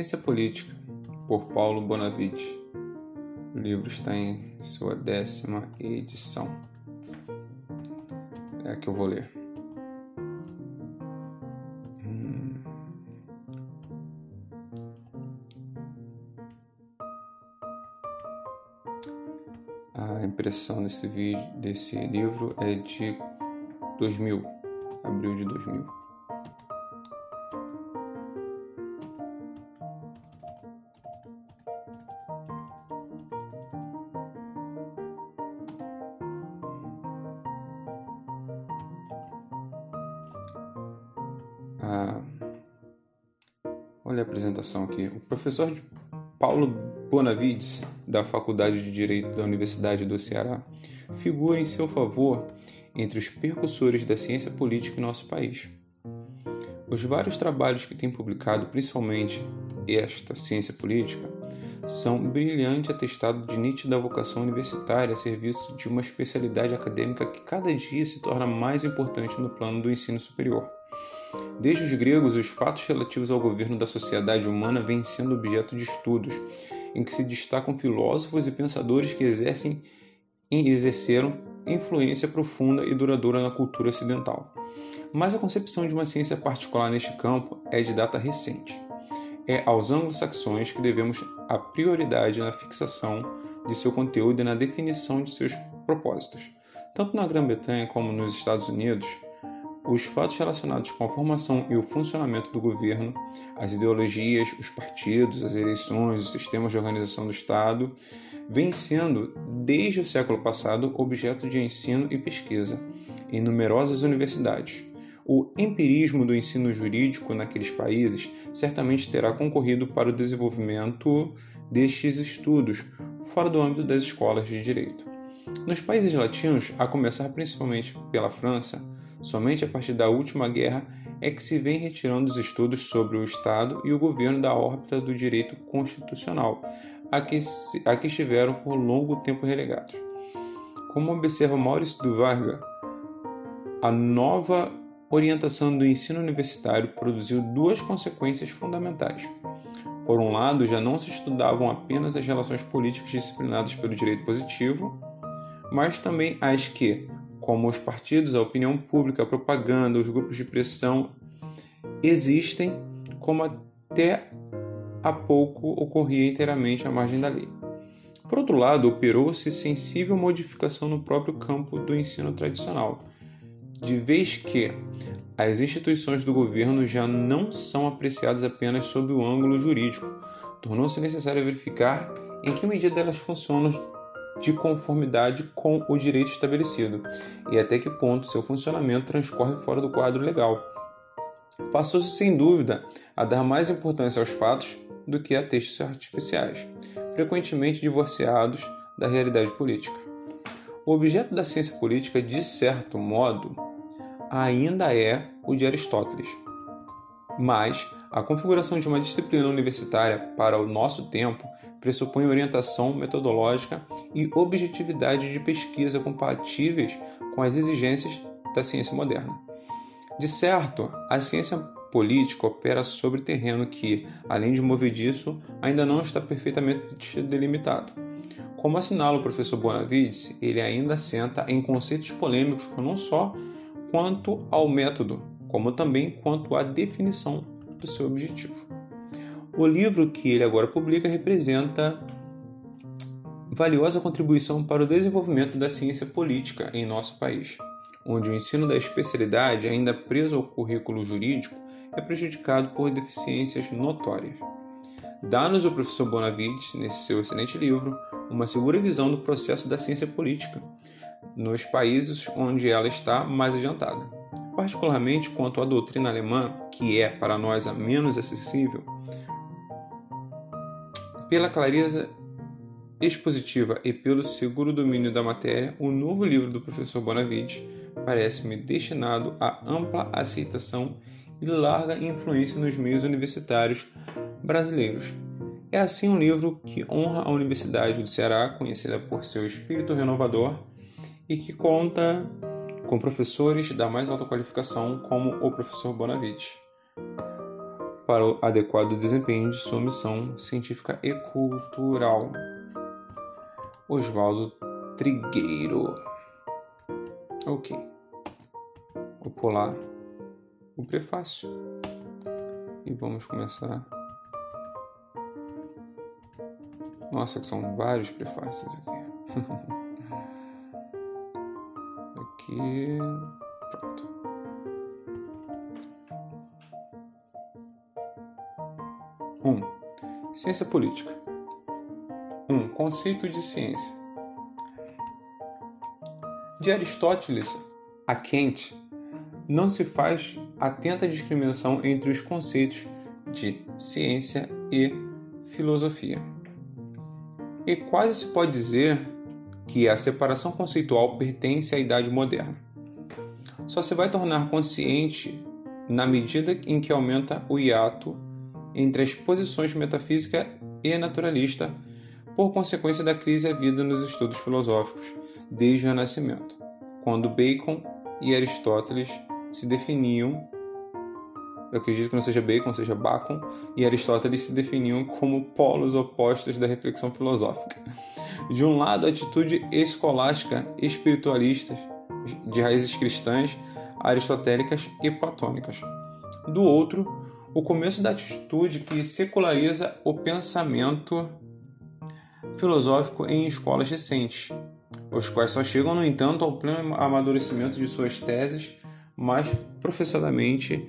Ciência Política, por Paulo Bonavides. O livro está em sua décima edição. É a que eu vou ler. Hum. A impressão desse vídeo, desse livro é de 2000, abril de 2000. Olha a apresentação aqui. O professor Paulo Bonavides, da Faculdade de Direito da Universidade do Ceará, figura em seu favor entre os percussores da ciência política em nosso país. Os vários trabalhos que tem publicado, principalmente esta ciência política, são brilhante atestado de nítida vocação universitária a serviço de uma especialidade acadêmica que cada dia se torna mais importante no plano do ensino superior. Desde os gregos, os fatos relativos ao governo da sociedade humana vêm sendo objeto de estudos, em que se destacam filósofos e pensadores que exercem e exerceram influência profunda e duradoura na cultura ocidental. Mas a concepção de uma ciência particular neste campo é de data recente. É aos anglo-saxões que devemos a prioridade na fixação de seu conteúdo e na definição de seus propósitos. Tanto na Grã-Bretanha como nos Estados Unidos, os fatos relacionados com a formação e o funcionamento do governo, as ideologias, os partidos, as eleições, os sistemas de organização do Estado, vêm sendo, desde o século passado, objeto de ensino e pesquisa em numerosas universidades. O empirismo do ensino jurídico naqueles países certamente terá concorrido para o desenvolvimento destes estudos fora do âmbito das escolas de direito. Nos países latinos, a começar principalmente pela França, Somente a partir da última guerra é que se vem retirando os estudos sobre o Estado e o governo da órbita do direito constitucional, a que, se, a que estiveram por longo tempo relegados. Como observa Maurício Duvarga, a nova orientação do ensino universitário produziu duas consequências fundamentais. Por um lado, já não se estudavam apenas as relações políticas disciplinadas pelo direito positivo, mas também as que, como os partidos, a opinião pública, a propaganda, os grupos de pressão, existem como até há pouco ocorria inteiramente à margem da lei. Por outro lado, operou-se sensível modificação no próprio campo do ensino tradicional, de vez que as instituições do governo já não são apreciadas apenas sob o ângulo jurídico, tornou-se necessário verificar em que medida elas funcionam de conformidade com o direito estabelecido e até que ponto seu funcionamento transcorre fora do quadro legal. Passou-se sem dúvida a dar mais importância aos fatos do que a textos artificiais, frequentemente divorciados da realidade política. O objeto da ciência política, de certo modo, ainda é o de Aristóteles. Mas a configuração de uma disciplina universitária para o nosso tempo pressupõe orientação metodológica e objetividade de pesquisa compatíveis com as exigências da ciência moderna. De certo, a ciência política opera sobre terreno que, além de movediço, ainda não está perfeitamente delimitado. Como assinala o professor Bonavides, ele ainda assenta em conceitos polêmicos não só quanto ao método, como também quanto à definição seu objetivo. O livro que ele agora publica representa valiosa contribuição para o desenvolvimento da ciência política em nosso país, onde o ensino da especialidade, ainda preso ao currículo jurídico, é prejudicado por deficiências notórias. Dá-nos o professor Bonavides, nesse seu excelente livro, uma segura visão do processo da ciência política nos países onde ela está mais adiantada. Particularmente quanto à doutrina alemã, que é para nós a menos acessível, pela clareza expositiva e pelo seguro domínio da matéria, o novo livro do professor Bonavides parece-me destinado à ampla aceitação e larga influência nos meios universitários brasileiros. É assim um livro que honra a Universidade do Ceará, conhecida por seu espírito renovador, e que conta com professores da mais alta qualificação, como o professor Bonavides. para o adequado desempenho de sua missão científica e cultural. Oswaldo Trigueiro. Ok. Vou pular o prefácio e vamos começar. Nossa, que são vários prefácios aqui. aqui. Pronto. Um. Ciência política. Um. Conceito de ciência. De Aristóteles a Kant, não se faz atenta discriminação entre os conceitos de ciência e filosofia. E quase se pode dizer que a separação conceitual pertence à idade moderna. Só se vai tornar consciente na medida em que aumenta o hiato entre as posições metafísica e naturalista por consequência da crise havida nos estudos filosóficos desde o Renascimento, quando Bacon e Aristóteles se definiam eu acredito que não seja Bacon, seja Bacon, e Aristóteles se definiam como polos opostos da reflexão filosófica. De um lado, a atitude escolástica espiritualista de raízes cristãs, aristotélicas e platônicas. Do outro, o começo da atitude que seculariza o pensamento filosófico em escolas recentes, os quais só chegam, no entanto, ao pleno amadurecimento de suas teses mais professadamente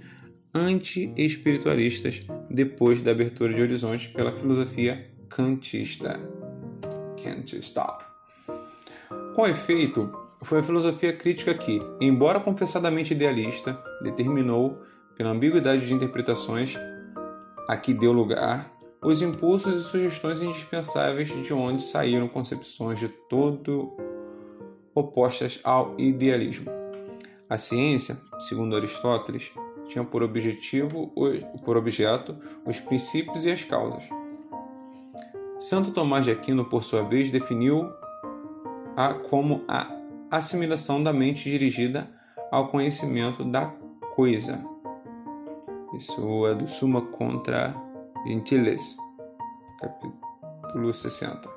anti-espiritualistas depois da abertura de horizontes pela filosofia kantista. Kantista. Com efeito, foi a filosofia crítica que, embora confessadamente idealista, determinou, pela ambiguidade de interpretações a que deu lugar, os impulsos e sugestões indispensáveis de onde saíram concepções de todo opostas ao idealismo. A ciência, segundo Aristóteles, tinha por objetivo por objeto os princípios e as causas. Santo Tomás de Aquino, por sua vez, definiu a como a assimilação da mente dirigida ao conhecimento da coisa. Isso é do Suma contra Gentiles, capítulo 60.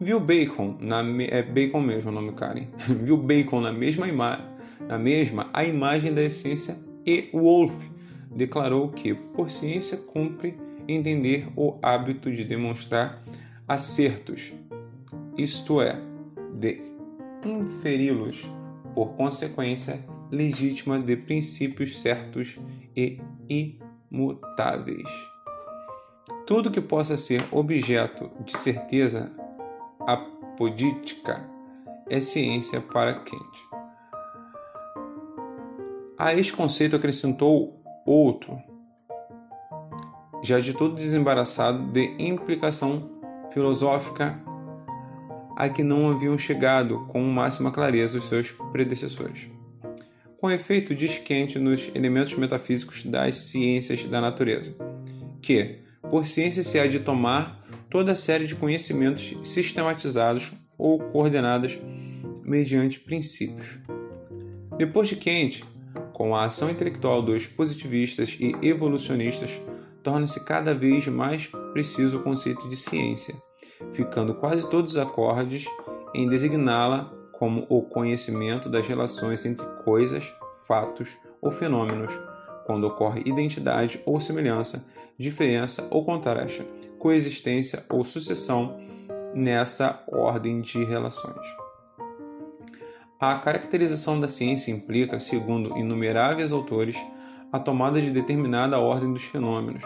Viu Bacon, na, é Bacon mesmo o nome, Karen. Viu Bacon na mesma, ima, na mesma a imagem da essência e Wolff declarou que, por ciência, cumpre entender o hábito de demonstrar acertos, isto é, de inferi-los por consequência legítima de princípios certos e imutáveis. Tudo que possa ser objeto de certeza apodítica é ciência para Kant. A este conceito acrescentou outro, já de todo desembaraçado de implicação filosófica a que não haviam chegado com máxima clareza os seus predecessores. Com efeito, diz Kant nos elementos metafísicos das ciências da natureza, que, por ciência se há de tomar toda série de conhecimentos sistematizados ou coordenados mediante princípios. Depois de Kant, com a ação intelectual dos positivistas e evolucionistas, torna-se cada vez mais preciso o conceito de ciência, ficando quase todos acordes em designá-la como o conhecimento das relações entre coisas, fatos ou fenômenos, quando ocorre identidade ou semelhança, diferença ou contraste, coexistência ou sucessão nessa ordem de relações. A caracterização da ciência implica, segundo inumeráveis autores, a tomada de determinada ordem dos fenômenos,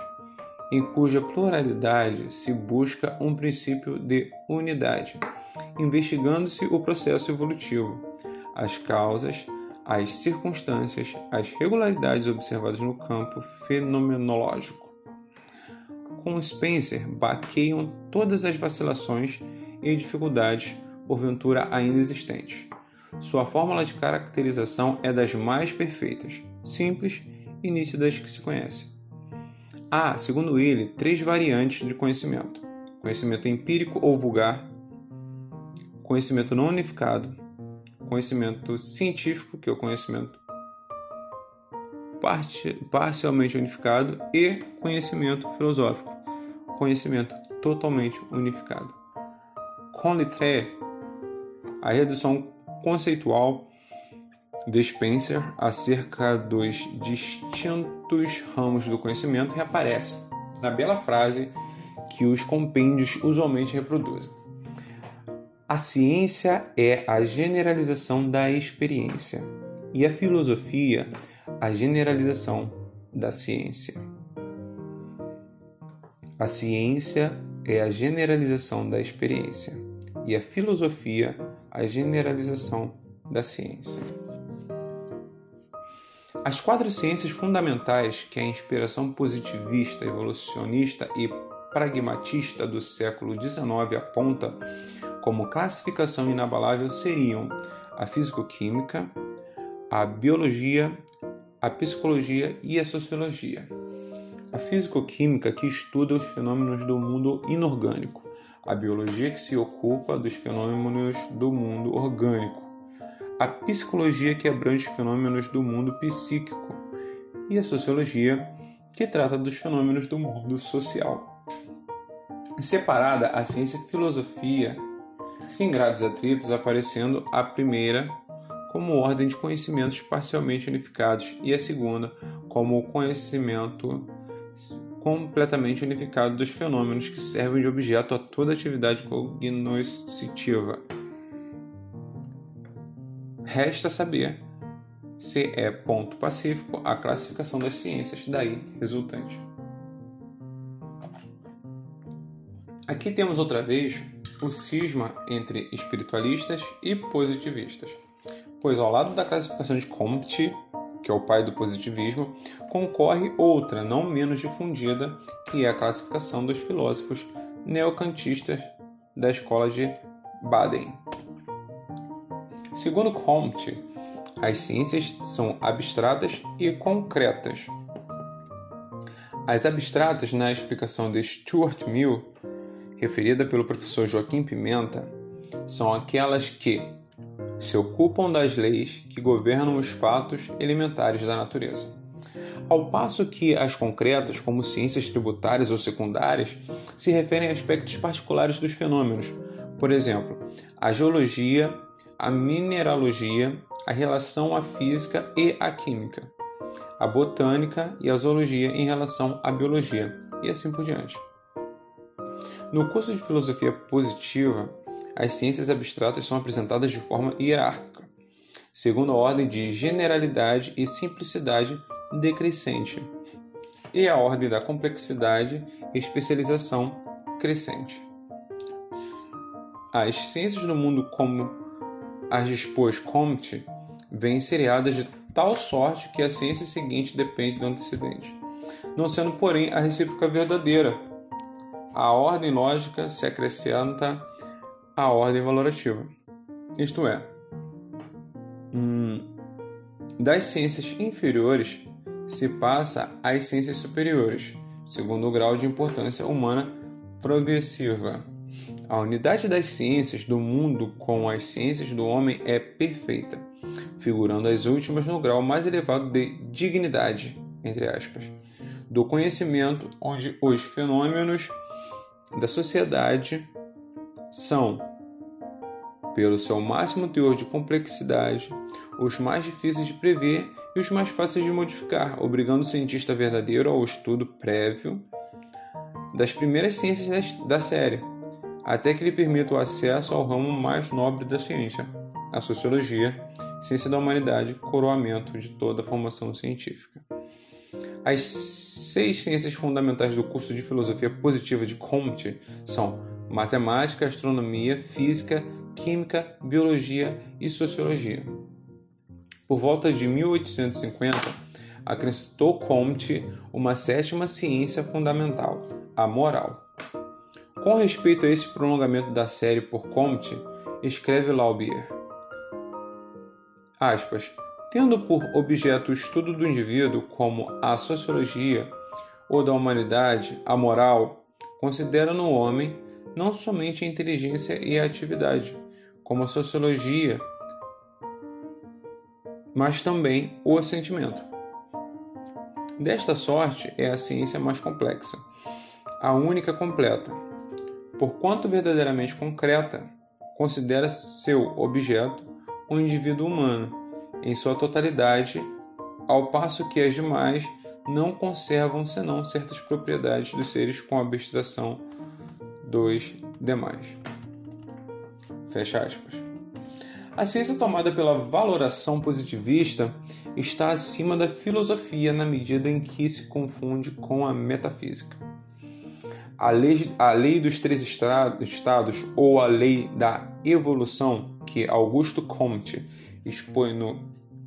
em cuja pluralidade se busca um princípio de unidade, investigando-se o processo evolutivo, as causas, as circunstâncias, as regularidades observadas no campo fenomenológico com Spencer baqueiam todas as vacilações e dificuldades porventura ainda existentes. Sua fórmula de caracterização é das mais perfeitas, simples e nítidas que se conhece. Há, segundo ele, três variantes de conhecimento: conhecimento empírico ou vulgar, conhecimento não unificado, conhecimento científico, que é o conhecimento parcialmente unificado e conhecimento filosófico, conhecimento totalmente unificado. Com Littré, a redução conceitual de Spencer acerca dos distintos ramos do conhecimento reaparece na bela frase que os compêndios usualmente reproduzem. A ciência é a generalização da experiência e a filosofia a generalização da ciência. A ciência é a generalização da experiência e a filosofia a generalização da ciência. As quatro ciências fundamentais que a inspiração positivista, evolucionista e pragmatista do século XIX aponta como classificação inabalável seriam a físico-química, a biologia, a psicologia e a sociologia. A físico-química que estuda os fenômenos do mundo inorgânico, a biologia que se ocupa dos fenômenos do mundo orgânico, a psicologia que abrange os fenômenos do mundo psíquico e a sociologia que trata dos fenômenos do mundo social. Separada, a ciência e a filosofia, sem graves atritos, aparecendo a primeira como ordem de conhecimentos parcialmente unificados e a segunda como o conhecimento completamente unificado dos fenômenos que servem de objeto a toda atividade cognoscitiva. Resta saber se é ponto pacífico a classificação das ciências daí resultante. Aqui temos outra vez o cisma entre espiritualistas e positivistas, pois ao lado da classificação de Comte que é o pai do positivismo, concorre outra, não menos difundida, que é a classificação dos filósofos neocantistas da escola de Baden. Segundo Comte, as ciências são abstratas e concretas. As abstratas, na explicação de Stuart Mill, referida pelo professor Joaquim Pimenta, são aquelas que se ocupam das leis que governam os fatos elementares da natureza. Ao passo que as concretas, como ciências tributárias ou secundárias, se referem a aspectos particulares dos fenômenos, por exemplo, a geologia, a mineralogia, a relação à física e à química, a botânica e a zoologia em relação à biologia, e assim por diante. No curso de filosofia positiva, as ciências abstratas são apresentadas de forma hierárquica, segundo a ordem de generalidade e simplicidade decrescente, e a ordem da complexidade e especialização crescente. As ciências do mundo, como as dispôs Comte, vêm seriadas de tal sorte que a ciência seguinte depende do antecedente, não sendo, porém, a recíproca verdadeira. A ordem lógica se acrescenta a ordem valorativa. Isto é, hum, das ciências inferiores se passa às ciências superiores, segundo o grau de importância humana progressiva. A unidade das ciências do mundo com as ciências do homem é perfeita, figurando as últimas no grau mais elevado de dignidade, entre aspas, do conhecimento, onde os fenômenos da sociedade são, pelo seu máximo teor de complexidade, os mais difíceis de prever e os mais fáceis de modificar, obrigando o cientista verdadeiro ao estudo prévio das primeiras ciências da série, até que lhe permita o acesso ao ramo mais nobre da ciência, a sociologia, ciência da humanidade, coroamento de toda a formação científica. As seis ciências fundamentais do curso de filosofia positiva de Comte são matemática, astronomia, física, química, biologia e sociologia. Por volta de 1850, acrescentou Comte uma sétima ciência fundamental, a moral. Com respeito a esse prolongamento da série por Comte, escreve Laubier, aspas, tendo por objeto o estudo do indivíduo como a sociologia ou da humanidade, a moral, considera no homem não somente a inteligência e a atividade, como a sociologia, mas também o sentimento. Desta sorte é a ciência mais complexa, a única completa. Porquanto verdadeiramente concreta, considera seu objeto o indivíduo humano em sua totalidade, ao passo que as demais não conservam senão certas propriedades dos seres com abstração dos demais. Fecha aspas. A ciência tomada pela valoração positivista está acima da filosofia na medida em que se confunde com a metafísica. A lei, a lei dos três estados ou a lei da evolução que Augusto Comte expõe no,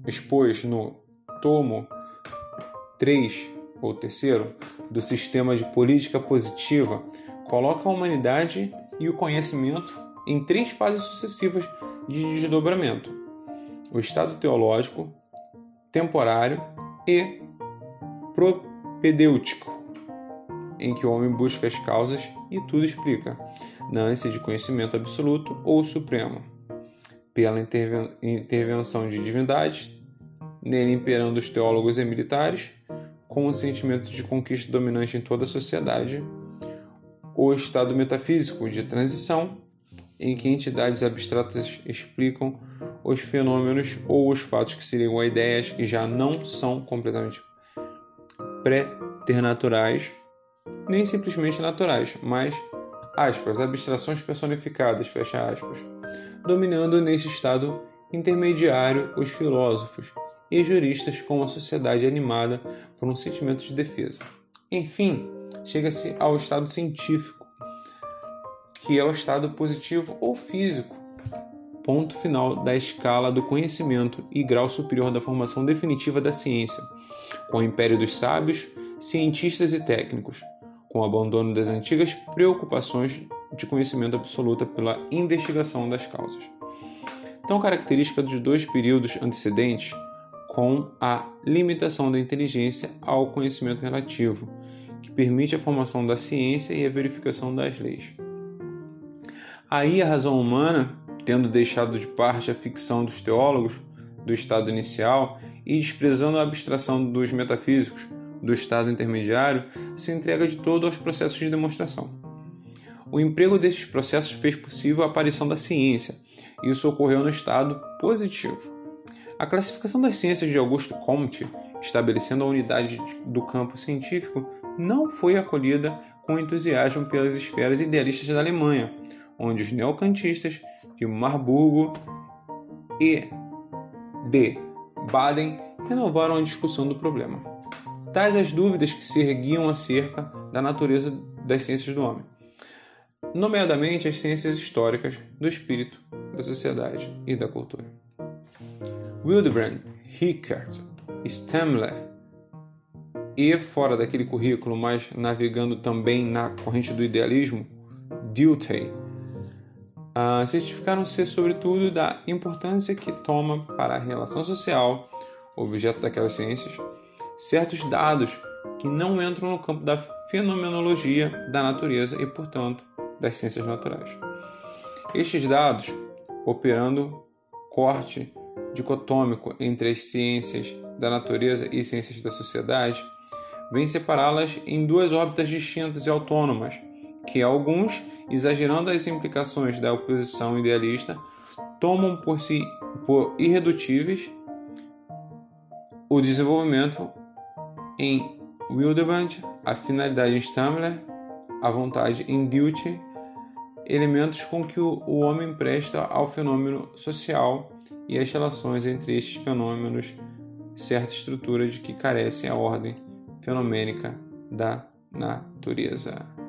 expôs no tomo 3 ou terceiro do sistema de política positiva coloca a humanidade e o conhecimento em três fases sucessivas de desdobramento: o estado teológico, temporário e propedêutico, em que o homem busca as causas e tudo explica, na ânsia de conhecimento absoluto ou supremo, pela interven intervenção de divindades, nele imperando os teólogos e militares, com o sentimento de conquista dominante em toda a sociedade, o estado metafísico de transição, em que entidades abstratas explicam os fenômenos ou os fatos que se ligam a ideias que já não são completamente preternaturais, nem simplesmente naturais, mas aspas, abstrações personificadas, fecha aspas, dominando nesse estado intermediário os filósofos e juristas com a sociedade animada por um sentimento de defesa. Enfim, chega-se ao estado científico, que é o estado positivo ou físico, ponto final da escala do conhecimento e grau superior da formação definitiva da ciência, com o império dos sábios, cientistas e técnicos, com o abandono das antigas preocupações de conhecimento absoluta pela investigação das causas. Tão característica dos dois períodos antecedentes, com a limitação da inteligência ao conhecimento relativo, que permite a formação da ciência e a verificação das leis. Aí a razão humana, tendo deixado de parte a ficção dos teólogos do estado inicial e desprezando a abstração dos metafísicos do estado intermediário, se entrega de todo aos processos de demonstração. O emprego desses processos fez possível a aparição da ciência, e isso ocorreu no estado positivo. A classificação das ciências de Augusto Comte estabelecendo a unidade do campo científico, não foi acolhida com entusiasmo pelas esferas idealistas da Alemanha, onde os neocantistas de Marburgo e de Baden renovaram a discussão do problema. Tais as dúvidas que se erguiam acerca da natureza das ciências do homem, nomeadamente as ciências históricas do espírito, da sociedade e da cultura. Wildebrand, Rickert Stemler e fora daquele currículo, mas navegando também na corrente do idealismo, Dilthey, uh, certificaram ser sobretudo da importância que toma para a relação social, objeto daquelas ciências, certos dados que não entram no campo da fenomenologia da natureza e, portanto, das ciências naturais. Estes dados, operando corte dicotômico entre as ciências da natureza e ciências da sociedade, vem separá-las em duas órbitas distintas e autônomas, que alguns, exagerando as implicações da oposição idealista, tomam por si por irredutíveis o desenvolvimento em Wildebrand, a finalidade em Stamler, a vontade em Duty, elementos com que o homem presta ao fenômeno social e as relações entre estes fenômenos certa estrutura de que carece a ordem fenomênica da natureza.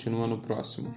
Continua no próximo.